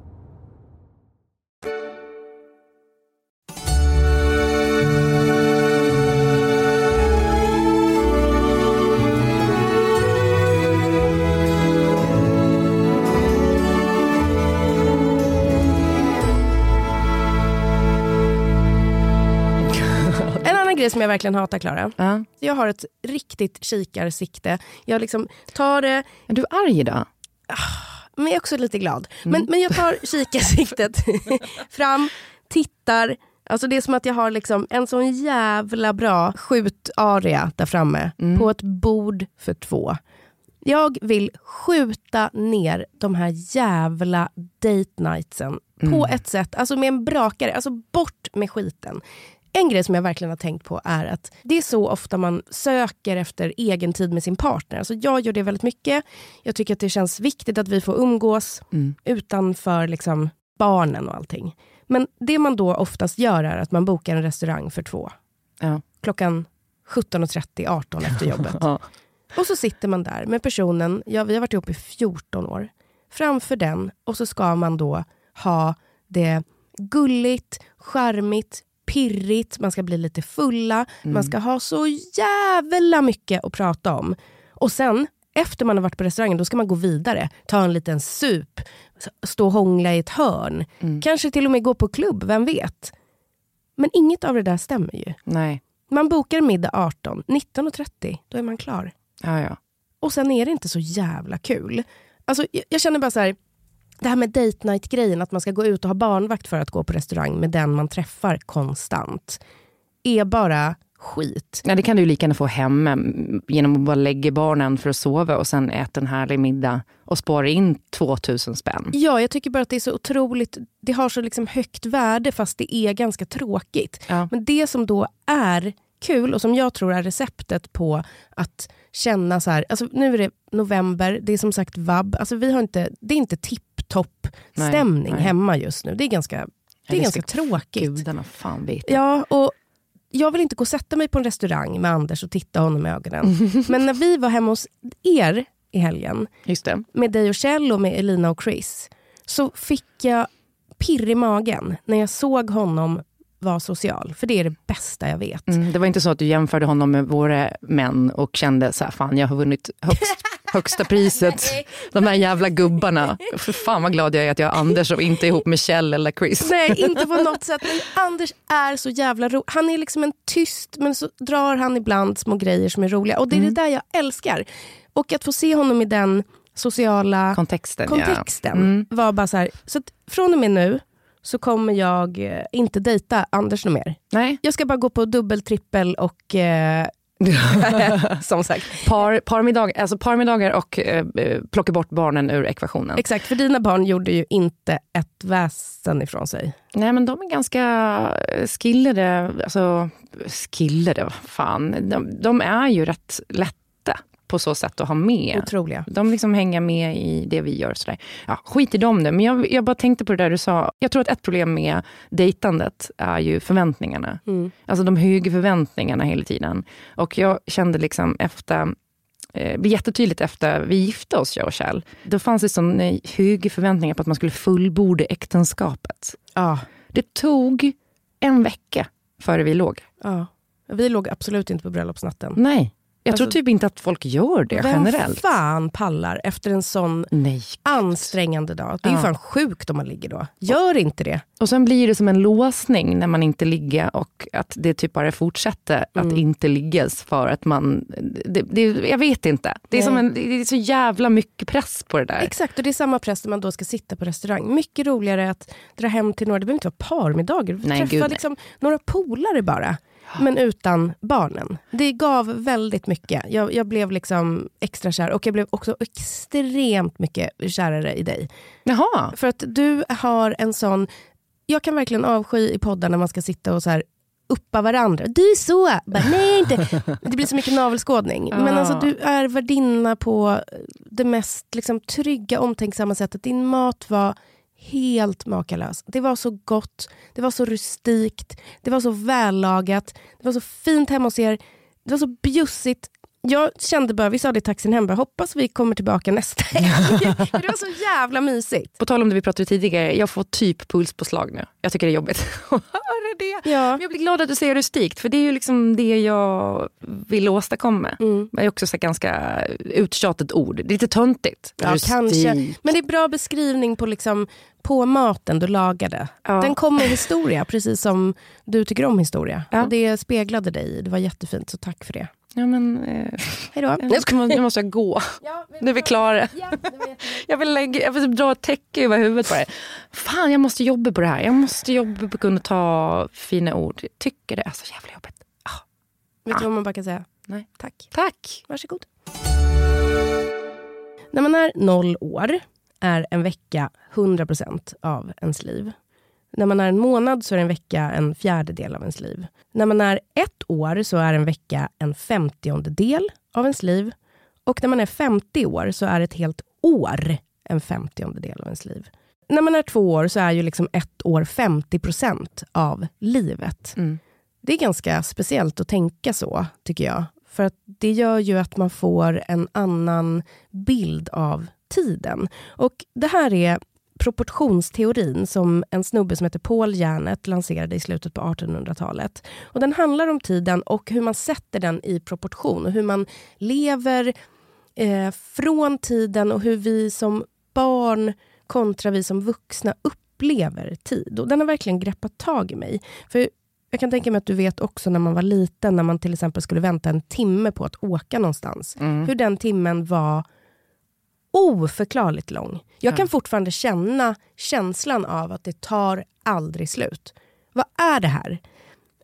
Grej som jag verkligen hatar, Klara. Ja. Jag har ett riktigt kikarsikte. Jag liksom tar det, Är du arg idag? men jag är också lite glad. Men, men jag tar kikarsiktet fram, tittar. Alltså det är som att jag har liksom en sån jävla bra skjutarea där framme på ett bord för två. Jag vill skjuta ner de här jävla date nightsen på ett sätt, alltså med en brakare, alltså bort med skiten. En grej som jag verkligen har tänkt på är att det är så ofta man söker efter egen tid med sin partner. Alltså jag gör det väldigt mycket. Jag tycker att det känns viktigt att vi får umgås utanför liksom barnen och allting. Men det man då oftast gör är att man bokar en restaurang för två. Ja. Klockan 17.30, 18 efter jobbet. Ja. Och så sitter man där med personen, ja vi har varit ihop i 14 år. framför den och så ska man då ha det gulligt, charmigt, pirrigt, man ska bli lite fulla, mm. man ska ha så jävla mycket att prata om. Och sen, efter man har varit på restaurangen, då ska man gå vidare, ta en liten sup, stå och hångla i ett hörn. Mm. Kanske till och med gå på klubb, vem vet? Men inget av det där stämmer ju. Nej. Man bokar middag 18, 19.30, då är man klar. Ja, ja. Och sen är det inte så jävla kul. Alltså, jag, jag känner bara så här, det här med date night-grejen, att man ska gå ut och ha barnvakt för att gå på restaurang med den man träffar konstant, är bara skit. Ja, det kan du lika gärna få hemma mm, genom att bara lägga barnen för att sova och sen äta en härlig middag och spara in 2000 spänn. Ja, jag tycker bara att det är så otroligt, det har så liksom högt värde fast det är ganska tråkigt. Ja. Men det som då är kul och som jag tror är receptet på att känna så här, alltså nu är det november, det är som sagt vab, alltså vi har inte, det är inte tipptopp stämning nej, nej. hemma just nu. Det är ganska, det är ganska tråkigt. Gudarna fan vet Ja, och jag vill inte gå och sätta mig på en restaurang med Anders och titta honom i ögonen. Men när vi var hemma hos er i helgen, med dig och Kjell och med Elina och Chris, så fick jag pirr i magen när jag såg honom vara social. För det är det bästa jag vet. Mm, det var inte så att du jämförde honom med våra män och kände så här, fan jag har vunnit högst, högsta priset. De här jävla gubbarna. För fan vad glad jag är att jag har Anders och inte ihop med Kjell eller Chris. Nej, inte på något sätt. Men Anders är så jävla rolig. Han är liksom en tyst, men så drar han ibland små grejer som är roliga. Och det är mm. det där jag älskar. Och att få se honom i den sociala kontexten, kontexten ja. mm. var bara så här. Så från och med nu så kommer jag eh, inte dejta Anders något mer. Nej. Jag ska bara gå på dubbel, trippel och eh, som sagt. Par, parmiddag, alltså parmiddagar och eh, eh, plocka bort barnen ur ekvationen. Exakt, för dina barn gjorde ju inte ett väsen ifrån sig. Nej men de är ganska skillade, alltså skillade, fan. De, de är ju rätt lätt på så sätt att ha med. Otroliga. De liksom hänger med i det vi gör. Sådär. Ja, skit i dem nu, men jag, jag bara tänkte på det där du sa. Jag tror att ett problem med dejtandet är ju förväntningarna. Mm. Alltså de höga förväntningarna hela tiden. Och jag kände liksom efter det eh, blev jättetydligt efter vi gifte oss, jag och Kjell. Då fanns det som höga förväntningar på att man skulle fullborda äktenskapet. Ja. Det tog en vecka före vi låg. Ja. Vi låg absolut inte på bröllopsnatten. Nej. Jag alltså, tror typ inte att folk gör det vem generellt. Vem fan pallar efter en sån Nej. ansträngande dag? Det är ja. ju fan sjukt om man ligger då. Gör inte det. Och sen blir det som en låsning när man inte ligger och att det typ bara fortsätter mm. att inte liggas för att man... Det, det, jag vet inte. Det är, som en, det är så jävla mycket press på det där. Exakt, och det är samma press när man då ska sitta på restaurang. Mycket roligare att dra hem till några, det behöver inte vara parmiddagar. Träffa liksom, några polare bara men utan barnen. Det gav väldigt mycket. Jag, jag, blev liksom extra kär och jag blev också extremt mycket kärare i dig. Jaha. För att du har en sån... Jag kan verkligen avsky i poddar när man ska sitta och så här uppa varandra. Du är så! Bara, nej, inte. Det blir så mycket navelskådning. Ah. Men alltså, du är värdinna på det mest liksom, trygga, omtänksamma sättet. Din mat var helt makalös. Det var så gott, det var så rustikt, det var så vällagat, det var så fint hemma hos er, det var så bjussigt. Jag kände bara, vi sa det i taxin hem, bara, hoppas vi kommer tillbaka nästa helg. det var så jävla mysigt. På tal om det vi pratade tidigare, jag får typ pulspåslag nu. Jag tycker det är jobbigt det. Ja. Men jag blir glad att du säger rustikt, för det är ju liksom det jag vill åstadkomma. Mm. Det är också ett ganska uttjatat ord, det är lite töntigt. Ja, kanske. Men det är bra beskrivning på liksom på maten du lagade. Ja. Den kom med historia, precis som du tycker om historia. Ja. Och det speglade dig, det var jättefint, så tack för det. Ja, men, eh, Hejdå. Nu måste jag gå. Ja, nu är vi klara. Ja, jag, vill lägga, jag vill dra ett täcke över huvudet på det. Fan, jag måste jobba på det här. Jag måste jobba på att kunna ta fina ord. Jag tycker det är så jävla jobbigt. Ah. Vet ah. du vad man bara kan säga? Nej. Tack. Tack. Varsågod. När man är noll år är en vecka 100% av ens liv. När man är en månad så är en vecka en fjärdedel av ens liv. När man är ett år så är en vecka en femtiondel av ens liv. Och när man är 50 år så är ett helt år en femtiondel av ens liv. När man är två år så är ju liksom ett år 50% av livet. Mm. Det är ganska speciellt att tänka så, tycker jag. För att det gör ju att man får en annan bild av tiden. Och det här är proportionsteorin som en snubbe som heter Paul Järnet lanserade i slutet på 1800-talet. Och Den handlar om tiden och hur man sätter den i proportion och hur man lever eh, från tiden och hur vi som barn kontra vi som vuxna upplever tid. Och Den har verkligen greppat tag i mig. För jag kan tänka mig att du vet också när man var liten, när man till exempel skulle vänta en timme på att åka någonstans. Mm. Hur den timmen var oförklarligt lång. Jag kan fortfarande känna känslan av att det tar aldrig slut. Vad är det här?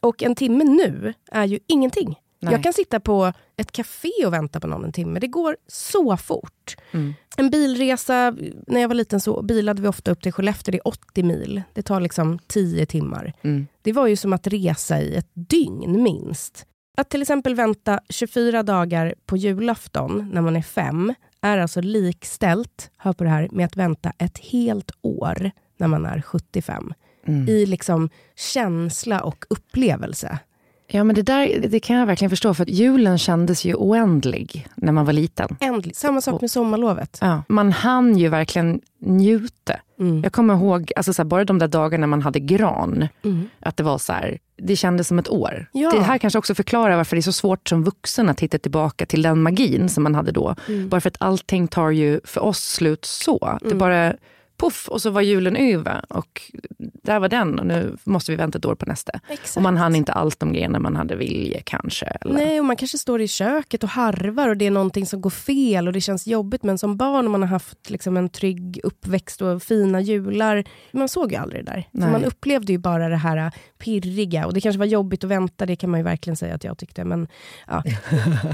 Och en timme nu är ju ingenting. Nej. Jag kan sitta på ett café och vänta på någon en timme. Det går så fort. Mm. En bilresa, när jag var liten så bilade vi ofta upp till Skellefteå, det är 80 mil. Det tar liksom 10 timmar. Mm. Det var ju som att resa i ett dygn minst. Att till exempel vänta 24 dagar på julafton när man är fem är alltså likställt, hör på det här, med att vänta ett helt år när man är 75. Mm. I liksom känsla och upplevelse. Ja, men det där det kan jag verkligen förstå, för att julen kändes ju oändlig när man var liten. Ändlig. Samma sak med sommarlovet. Ja, man hann ju verkligen njuta. Mm. Jag kommer ihåg alltså, så här, bara de där dagarna man hade gran, mm. att det var så här, det kändes som ett år. Ja. Det här kanske också förklarar varför det är så svårt som vuxen att hitta tillbaka till den magin som man hade då. Mm. Bara för att allting tar ju för oss slut så. Det mm. bara poff och så var julen över och där var den och nu måste vi vänta ett år på nästa. Exakt. Och man hann inte allt de grejerna man hade vilje kanske. Eller? Nej, och man kanske står i köket och harvar och det är någonting som går fel och det känns jobbigt. Men som barn och man har haft liksom en trygg uppväxt och fina jular, man såg ju aldrig det där. Så man upplevde ju bara det här pirriga och det kanske var jobbigt att vänta, det kan man ju verkligen säga att jag tyckte. Men, ja.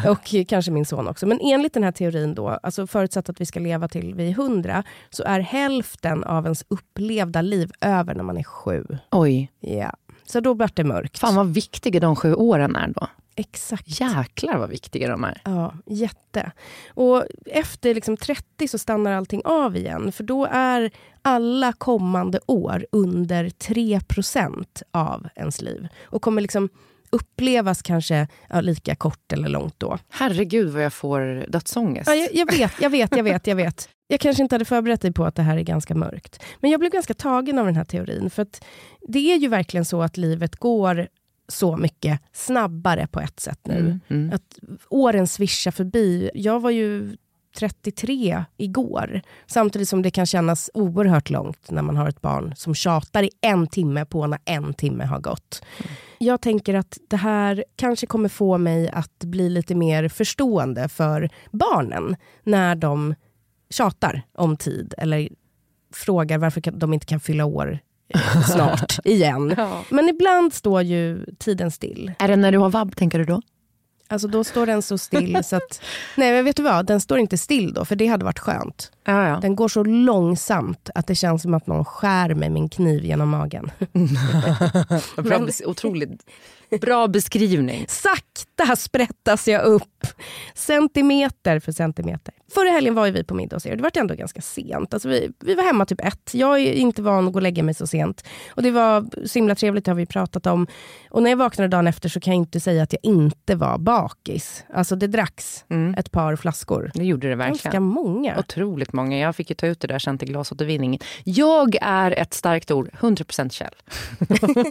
och kanske min son också. Men enligt den här teorin då, alltså förutsatt att vi ska leva till vi är hundra, så är hälften av ens upplevda liv över när man är sju. Oj. Ja. Så då blir det mörkt. Fan vad viktiga de sju åren är då. Exakt. Jäklar vad viktiga de är. Ja, jätte. Och efter liksom 30 så stannar allting av igen. För då är alla kommande år under 3% av ens liv. Och kommer liksom upplevas kanske ja, lika kort eller långt då. Herregud vad jag får dödsångest. Ja, jag, jag vet, jag vet, jag vet, jag vet. Jag kanske inte hade förberett dig på att det här är ganska mörkt. Men jag blev ganska tagen av den här teorin. För att det är ju verkligen så att livet går så mycket snabbare på ett sätt nu. Mm, mm. Att åren svischar förbi. Jag var ju 33 igår. Samtidigt som det kan kännas oerhört långt när man har ett barn som tjatar i en timme på när en timme har gått. Mm. Jag tänker att det här kanske kommer få mig att bli lite mer förstående för barnen när de tjatar om tid eller frågar varför de inte kan fylla år snart igen. Ja. Men ibland står ju tiden still. Är det när du har vab, tänker du då? Alltså då står den så still så att... Nej men vet du vad, den står inte still då, för det hade varit skönt. Ja, ja. Den går så långsamt att det känns som att någon skär med min kniv genom magen. Bra, men... Otroligt bra beskrivning. Sakta sprättas jag upp. Centimeter för centimeter. Förra helgen var vi på middag hos er. Det var ändå ganska sent. Alltså vi, vi var hemma typ ett. Jag är inte van att gå och lägga mig så sent. Och Det var så himla trevligt, det har vi pratat om. Och när jag vaknade dagen efter så kan jag inte säga att jag inte var bakis. Alltså det dracks mm. ett par flaskor. Det gjorde det verkligen. Ganska många. Otroligt många. Jag fick ju ta ut det där sen till glasåtervinningen. Jag är ett starkt ord, 100% Kjell.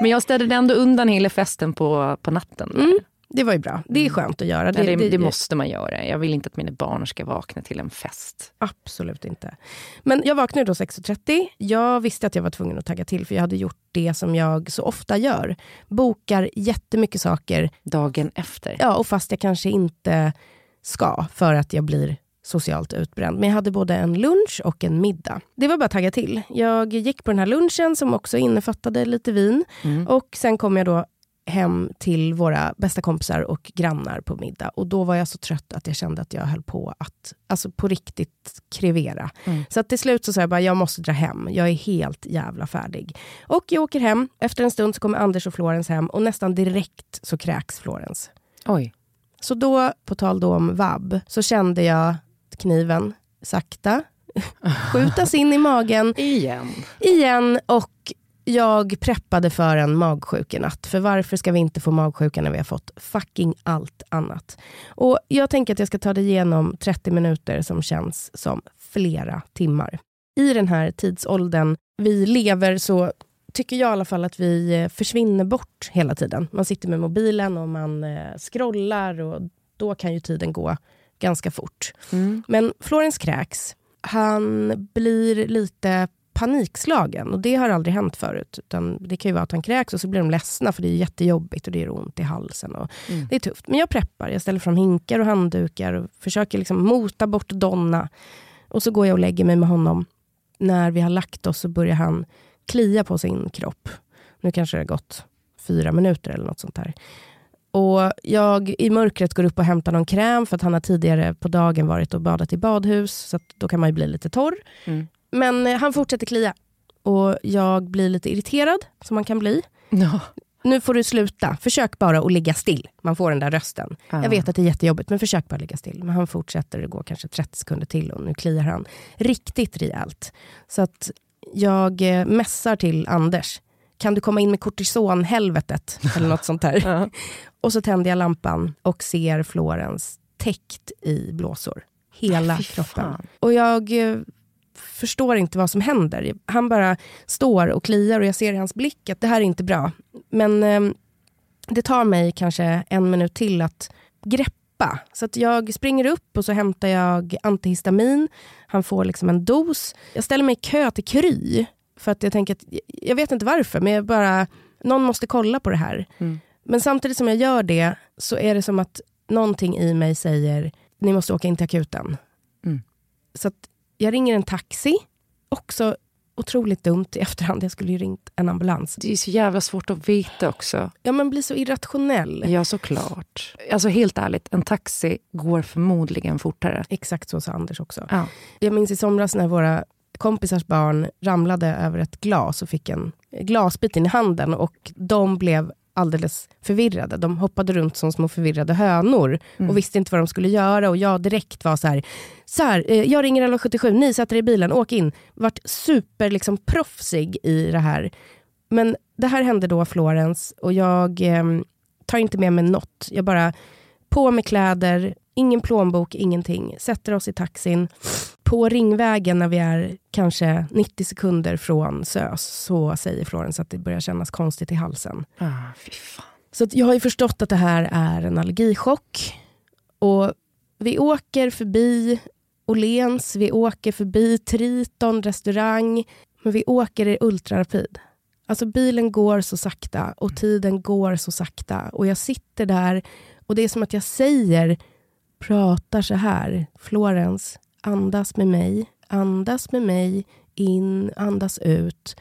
Men jag städade ändå undan hela festen på, på natten. Det var ju bra. Det är mm. skönt att göra. Det, det, det, det, måste man göra. Jag vill inte att mina barn ska vakna till en fest. Absolut inte. Men jag vaknade då 6.30. Jag visste att jag var tvungen att tagga till, för jag hade gjort det som jag så ofta gör. Bokar jättemycket saker. Dagen efter? Ja, och fast jag kanske inte ska, för att jag blir socialt utbränd. Men jag hade både en lunch och en middag. Det var bara att tagga till. Jag gick på den här lunchen som också innefattade lite vin. Mm. Och sen kom jag då hem till våra bästa kompisar och grannar på middag. Och då var jag så trött att jag kände att jag höll på att alltså på riktigt krevera. Mm. Så att till slut så sa jag bara, jag måste dra hem. Jag är helt jävla färdig. Och jag åker hem. Efter en stund så kommer Anders och Florens hem och nästan direkt så kräks Florens. Oj. Så då, på tal då om vab, så kände jag kniven sakta skjutas in i magen. Igen. Igen och jag preppade för en magsjukenatt. För varför ska vi inte få magsjuka när vi har fått fucking allt annat? Och jag tänker att jag ska ta det igenom 30 minuter som känns som flera timmar. I den här tidsåldern vi lever så tycker jag i alla fall att vi eh, försvinner bort hela tiden. Man sitter med mobilen och man eh, scrollar och då kan ju tiden gå ganska fort. Mm. Men Florens kräks. Han blir lite panikslagen och det har aldrig hänt förut. Utan det kan ju vara att han kräks och så blir de ledsna för det är jättejobbigt och det gör ont i halsen. Och mm. Det är tufft. Men jag preppar. Jag ställer fram hinkar och handdukar och försöker liksom mota bort Donna. Och så går jag och lägger mig med honom. När vi har lagt oss så börjar han klia på sin kropp. Nu kanske det har gått fyra minuter eller något sånt där. Och jag i mörkret går upp och hämtar någon kräm för att han har tidigare på dagen varit och badat i badhus. Så då kan man ju bli lite torr. Mm. Men eh, han fortsätter klia. Och jag blir lite irriterad, som man kan bli. No. Nu får du sluta. Försök bara att ligga still. Man får den där rösten. Ah. Jag vet att det är jättejobbigt, men försök bara ligga still. Men han fortsätter, det går kanske 30 sekunder till och nu kliar han riktigt rejält. Så att jag eh, mässar till Anders. Kan du komma in med kortisonhelvetet? Eller något sånt där. ja. Och så tänder jag lampan och ser Florens täckt i blåsor. Hela Ay, kroppen. Och jag eh, förstår inte vad som händer. Han bara står och kliar och jag ser i hans blick att det här är inte bra. Men eh, det tar mig kanske en minut till att greppa. Så att jag springer upp och så hämtar jag antihistamin. Han får liksom en dos. Jag ställer mig i kö till Kry. För att jag tänker att, jag vet inte varför, men jag bara, någon måste kolla på det här. Mm. Men samtidigt som jag gör det så är det som att någonting i mig säger, ni måste åka in till akuten. Mm. Så att jag ringer en taxi. Också otroligt dumt i efterhand. Jag skulle ju ringt en ambulans. Det är så jävla svårt att veta också. Ja, man blir så irrationell. Ja, såklart. Alltså helt ärligt, en taxi går förmodligen fortare. Exakt så sa Anders också. Ja. Jag minns i somras när våra kompisars barn ramlade över ett glas och fick en glasbit in i handen och de blev alldeles förvirrade. De hoppade runt som små förvirrade hönor mm. och visste inte vad de skulle göra. Och jag direkt var så här, så här eh, jag ringer 1177, ni sätter er i bilen, åk in. Vart super liksom, proffsig i det här. Men det här hände då Florens och jag eh, tar inte med mig något. Jag bara, på med kläder, ingen plånbok, ingenting. Sätter oss i taxin på Ringvägen när vi är kanske 90 sekunder från SÖS så säger Florens att det börjar kännas konstigt i halsen. Ah, så jag har ju förstått att det här är en allergichock. Och vi åker förbi Åhléns, vi åker förbi Triton restaurang. Men vi åker i ultrarapid. Alltså bilen går så sakta och tiden går så sakta. Och jag sitter där och det är som att jag säger, pratar så här. Florens, Andas med mig, andas med mig, in, andas ut.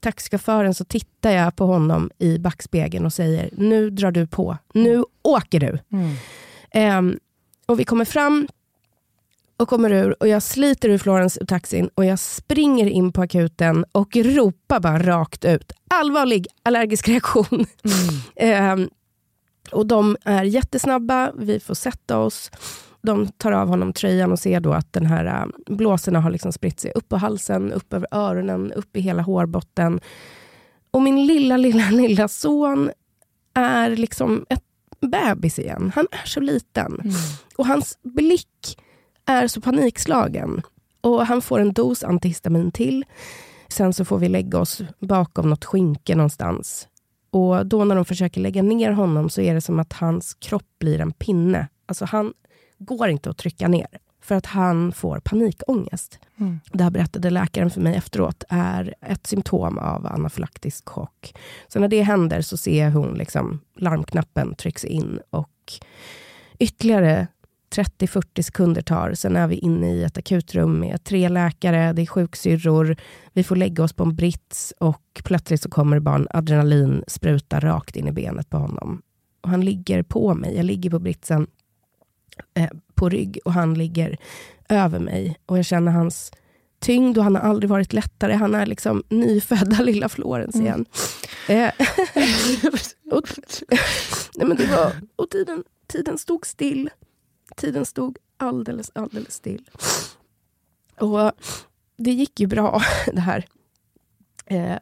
Taxichauffören så tittar jag på honom i backspegeln och säger, nu drar du på, nu åker du. Mm. Um, och vi kommer fram och kommer ur och jag sliter ur Florens ur taxin och jag springer in på akuten och ropar bara rakt ut, allvarlig allergisk reaktion. Mm. um, och de är jättesnabba, vi får sätta oss de tar av honom tröjan och ser då att den här äh, blåsorna har liksom spritt sig upp på halsen, upp över öronen, upp i hela hårbotten. Och min lilla, lilla, lilla son är liksom ett bebis igen. Han är så liten. Mm. Och hans blick är så panikslagen. Och han får en dos antihistamin till. Sen så får vi lägga oss bakom något skynke någonstans. Och då när de försöker lägga ner honom så är det som att hans kropp blir en pinne. Alltså han går inte att trycka ner för att han får panikångest. Mm. Det här berättade läkaren för mig efteråt är ett symptom av anafylaktisk chock. Så när det händer så ser hon liksom larmknappen trycks in och ytterligare 30-40 sekunder tar, sen är vi inne i ett akutrum med tre läkare, det är sjuksyrror, vi får lägga oss på en brits och plötsligt så kommer det bara en adrenalin spruta rakt in i benet på honom. Och han ligger på mig, jag ligger på britsen eh, på rygg och han ligger över mig. Och jag känner hans tyngd och han har aldrig varit lättare. Han är liksom nyfödda lilla Florens mm. igen. Mm. och, nej men det var, och tiden, tiden stod still. Tiden stod alldeles, alldeles still. Och det gick ju bra det här. Eh,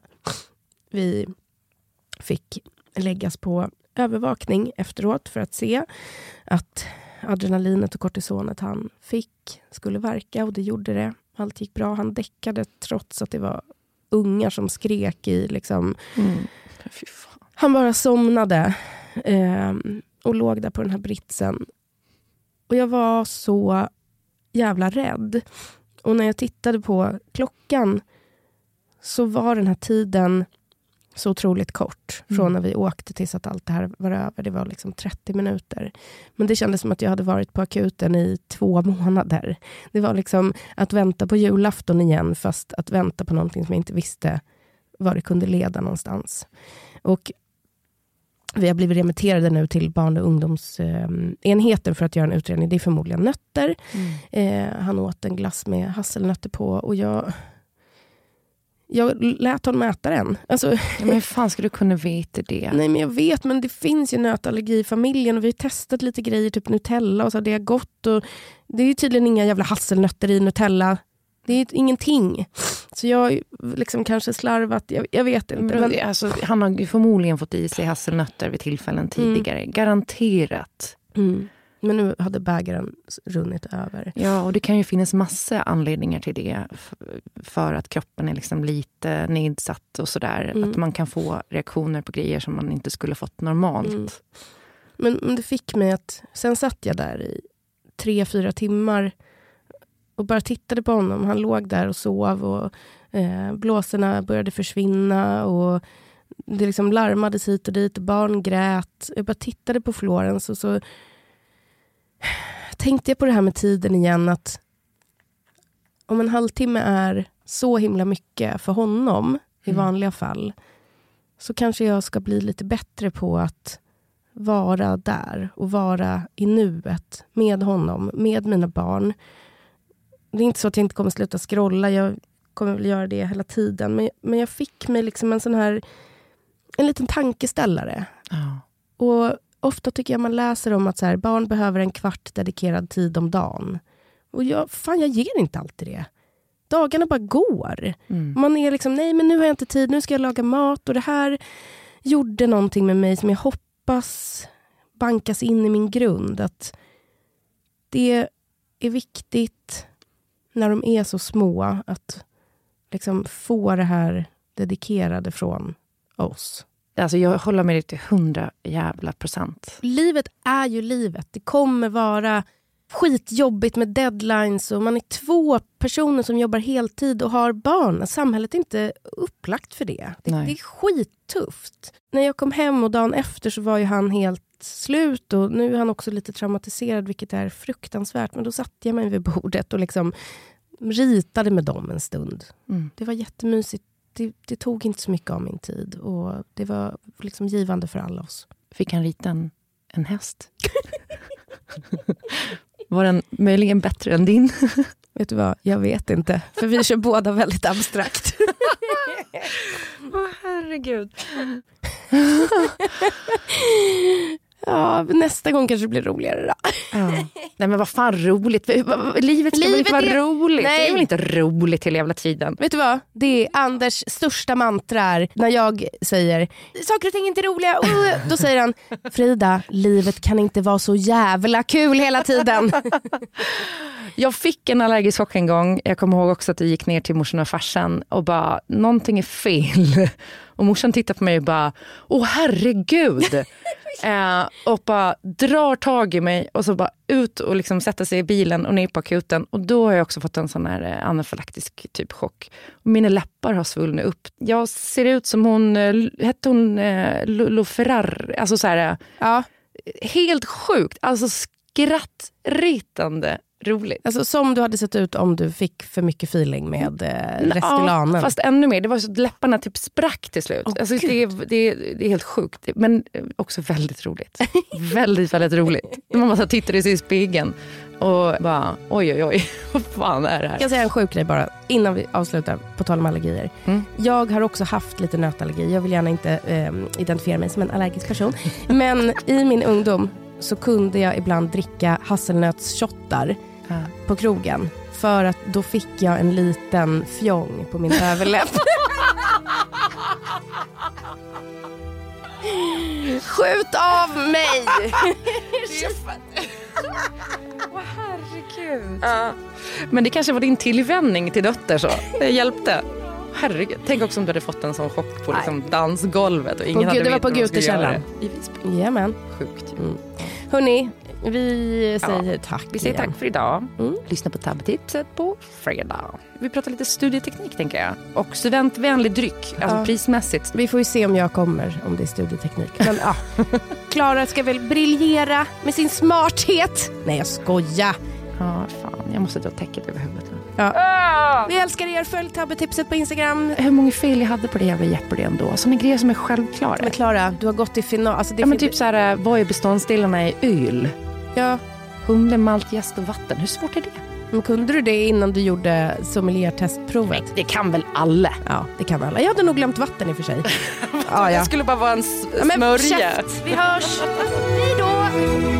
vi fick läggas på övervakning efteråt för att se att adrenalinet och kortisonet han fick skulle verka och det gjorde det. Allt gick bra. Han däckade trots att det var ungar som skrek i liksom... Mm. Han bara somnade eh, och låg där på den här britsen. Och jag var så jävla rädd. Och när jag tittade på klockan så var den här tiden så otroligt kort. Från mm. när vi åkte tills att allt det här var över. Det var liksom 30 minuter. Men det kändes som att jag hade varit på akuten i två månader. Det var liksom att vänta på julafton igen, fast att vänta på någonting som jag inte visste var det kunde leda någonstans. Och vi har blivit remitterade nu till barn och ungdomsenheten för att göra en utredning. Det är förmodligen nötter. Mm. Eh, han åt en glass med hasselnötter på och jag jag lät honom äta den. Alltså, men hur fan ska du kunna veta det? Nej men jag vet, men det finns ju nötallergi i familjen och vi har testat lite grejer, typ Nutella och så, det har gått. Och det är tydligen inga jävla hasselnötter i Nutella. Det är ingenting. Så jag har liksom kanske slarvat, jag, jag vet inte. Men, men... Alltså, han har förmodligen fått i sig hasselnötter vid tillfällen tidigare. Mm. Garanterat. Mm. Men nu hade bägaren runnit över. Ja, och det kan ju finnas massa anledningar till det. För att kroppen är liksom lite nedsatt och sådär. Mm. Att man kan få reaktioner på grejer som man inte skulle fått normalt. Mm. Men, men det fick mig att... Sen satt jag där i tre, fyra timmar och bara tittade på honom. Han låg där och sov och eh, blåsorna började försvinna. och Det liksom larmades hit och dit och barn grät. Jag bara tittade på Florens och så tänkte jag på det här med tiden igen. att Om en halvtimme är så himla mycket för honom mm. i vanliga fall så kanske jag ska bli lite bättre på att vara där och vara i nuet med honom, med mina barn. Det är inte så att jag inte kommer sluta scrolla, jag kommer väl göra det hela tiden. Men, men jag fick mig liksom en sån här en liten tankeställare. Oh. Och ofta tycker jag man läser om att så här, barn behöver en kvart dedikerad tid om dagen. Och jag, fan, jag ger inte alltid det. Dagarna bara går. Mm. Man är liksom, nej men nu har jag inte tid, nu ska jag laga mat. Och det här gjorde någonting med mig som jag hoppas bankas in i min grund. Att det är viktigt när de är så små att liksom få det här dedikerade från oss. Alltså jag håller med dig till hundra jävla procent. Livet är ju livet. Det kommer vara skitjobbigt med deadlines och man är två personer som jobbar heltid och har barn. Samhället är inte upplagt för det. Det, det är skittufft. När jag kom hem och dagen efter så var ju han helt slut och nu är han också lite traumatiserad vilket är fruktansvärt. Men då satte jag mig vid bordet och liksom ritade med dem en stund. Mm. Det var jättemysigt det, det, tog inte så mycket av min tid och det var liksom givande för alla oss. Fick han rita en, en häst? var den möjligen bättre än din? vet du vad, jag vet inte. För vi kör båda väldigt abstrakt. Åh oh, herregud. Ja, nästa gång kanske det blir roligare då. Ja. Nej men vad fan roligt. Livet ska väl inte vara är... roligt? Nej. Det är väl inte roligt hela jävla tiden? Vet du vad? Det är Anders största mantra är när jag säger saker och ting är inte roliga. Oh, då säger han Frida, livet kan inte vara så jävla kul hela tiden. Jag fick en allergisk chock en gång. Jag kommer ihåg också att jag gick ner till morsan och farsan och bara, någonting är fel. Och morsan tittar på mig och bara, åh herregud. eh, och bara drar tag i mig och så bara ut och liksom sätter sig i bilen och ner på akuten. Och då har jag också fått en sån här eh, anafylaktisk typ chock. Och mina läppar har svullnat upp. Jag ser ut som hon, eh, hette hon eh, Lolo Ferrar? Alltså så här, ja. Helt sjukt. Alltså skrattretande roligt. Alltså, som du hade sett ut om du fick för mycket feeling med eh, Restylane. Ja, fast ännu mer. Det var så att läpparna typ sprack till slut. Oh, alltså, det, det, det, är helt sjukt. Men också väldigt roligt. väldigt, väldigt roligt. Man bara tittade sig i spegeln och bara oj, oj, oj. Vad fan är det här? Jag kan säga en sjuk grej bara innan vi avslutar, på tal om allergier. Mm. Jag har också haft lite nötallergi. Jag vill gärna inte eh, identifiera mig som en allergisk person. Men i min ungdom så kunde jag ibland dricka hasselnötshottar på krogen. För att då fick jag en liten fjong på min överläpp. Skjut av mig! Åh, herregud. Ja. Men det kanske var din tillvänjning till Dotter så. Det hjälpte. Herregud. Tänk också om du hade fått en sån chock på liksom dansgolvet och ingen på, hade Det var på Gutekällaren. I Visby. Jajamän. Sjukt. Mm. Hörni, vi säger ja. tack Vi säger igen. tack för idag. Mm. Lyssna på tabbetipset på fredag. Vi pratar lite studieteknik tänker jag. Och studentvänlig dryck, alltså ja. prismässigt. Vi får ju se om jag kommer, om det är studieteknik. Men ja, Klara ska väl briljera med sin smarthet. Nej, jag skojar. Ja, fan. Jag måste dra täcket över huvudet. Ja. Ah! Vi älskar er. Följ tabbetipset på Instagram. Hur många fel jag hade på det jävla Jeopardy ändå. Sådana grejer som är självklara. Men Klara, du har gått i final. Alltså ja, men typ så här, vad är beståndsdelarna i öl? Ja. Humle, malt, jäst och vatten. Hur svårt är det? Men kunde du det innan du gjorde sommeliertestprovet? Det kan väl alla? Ja, det kan alla. Jag hade nog glömt vatten i och för sig. ja, ja. Det skulle bara vara en smörja. Ja, Vi hörs. Hej då!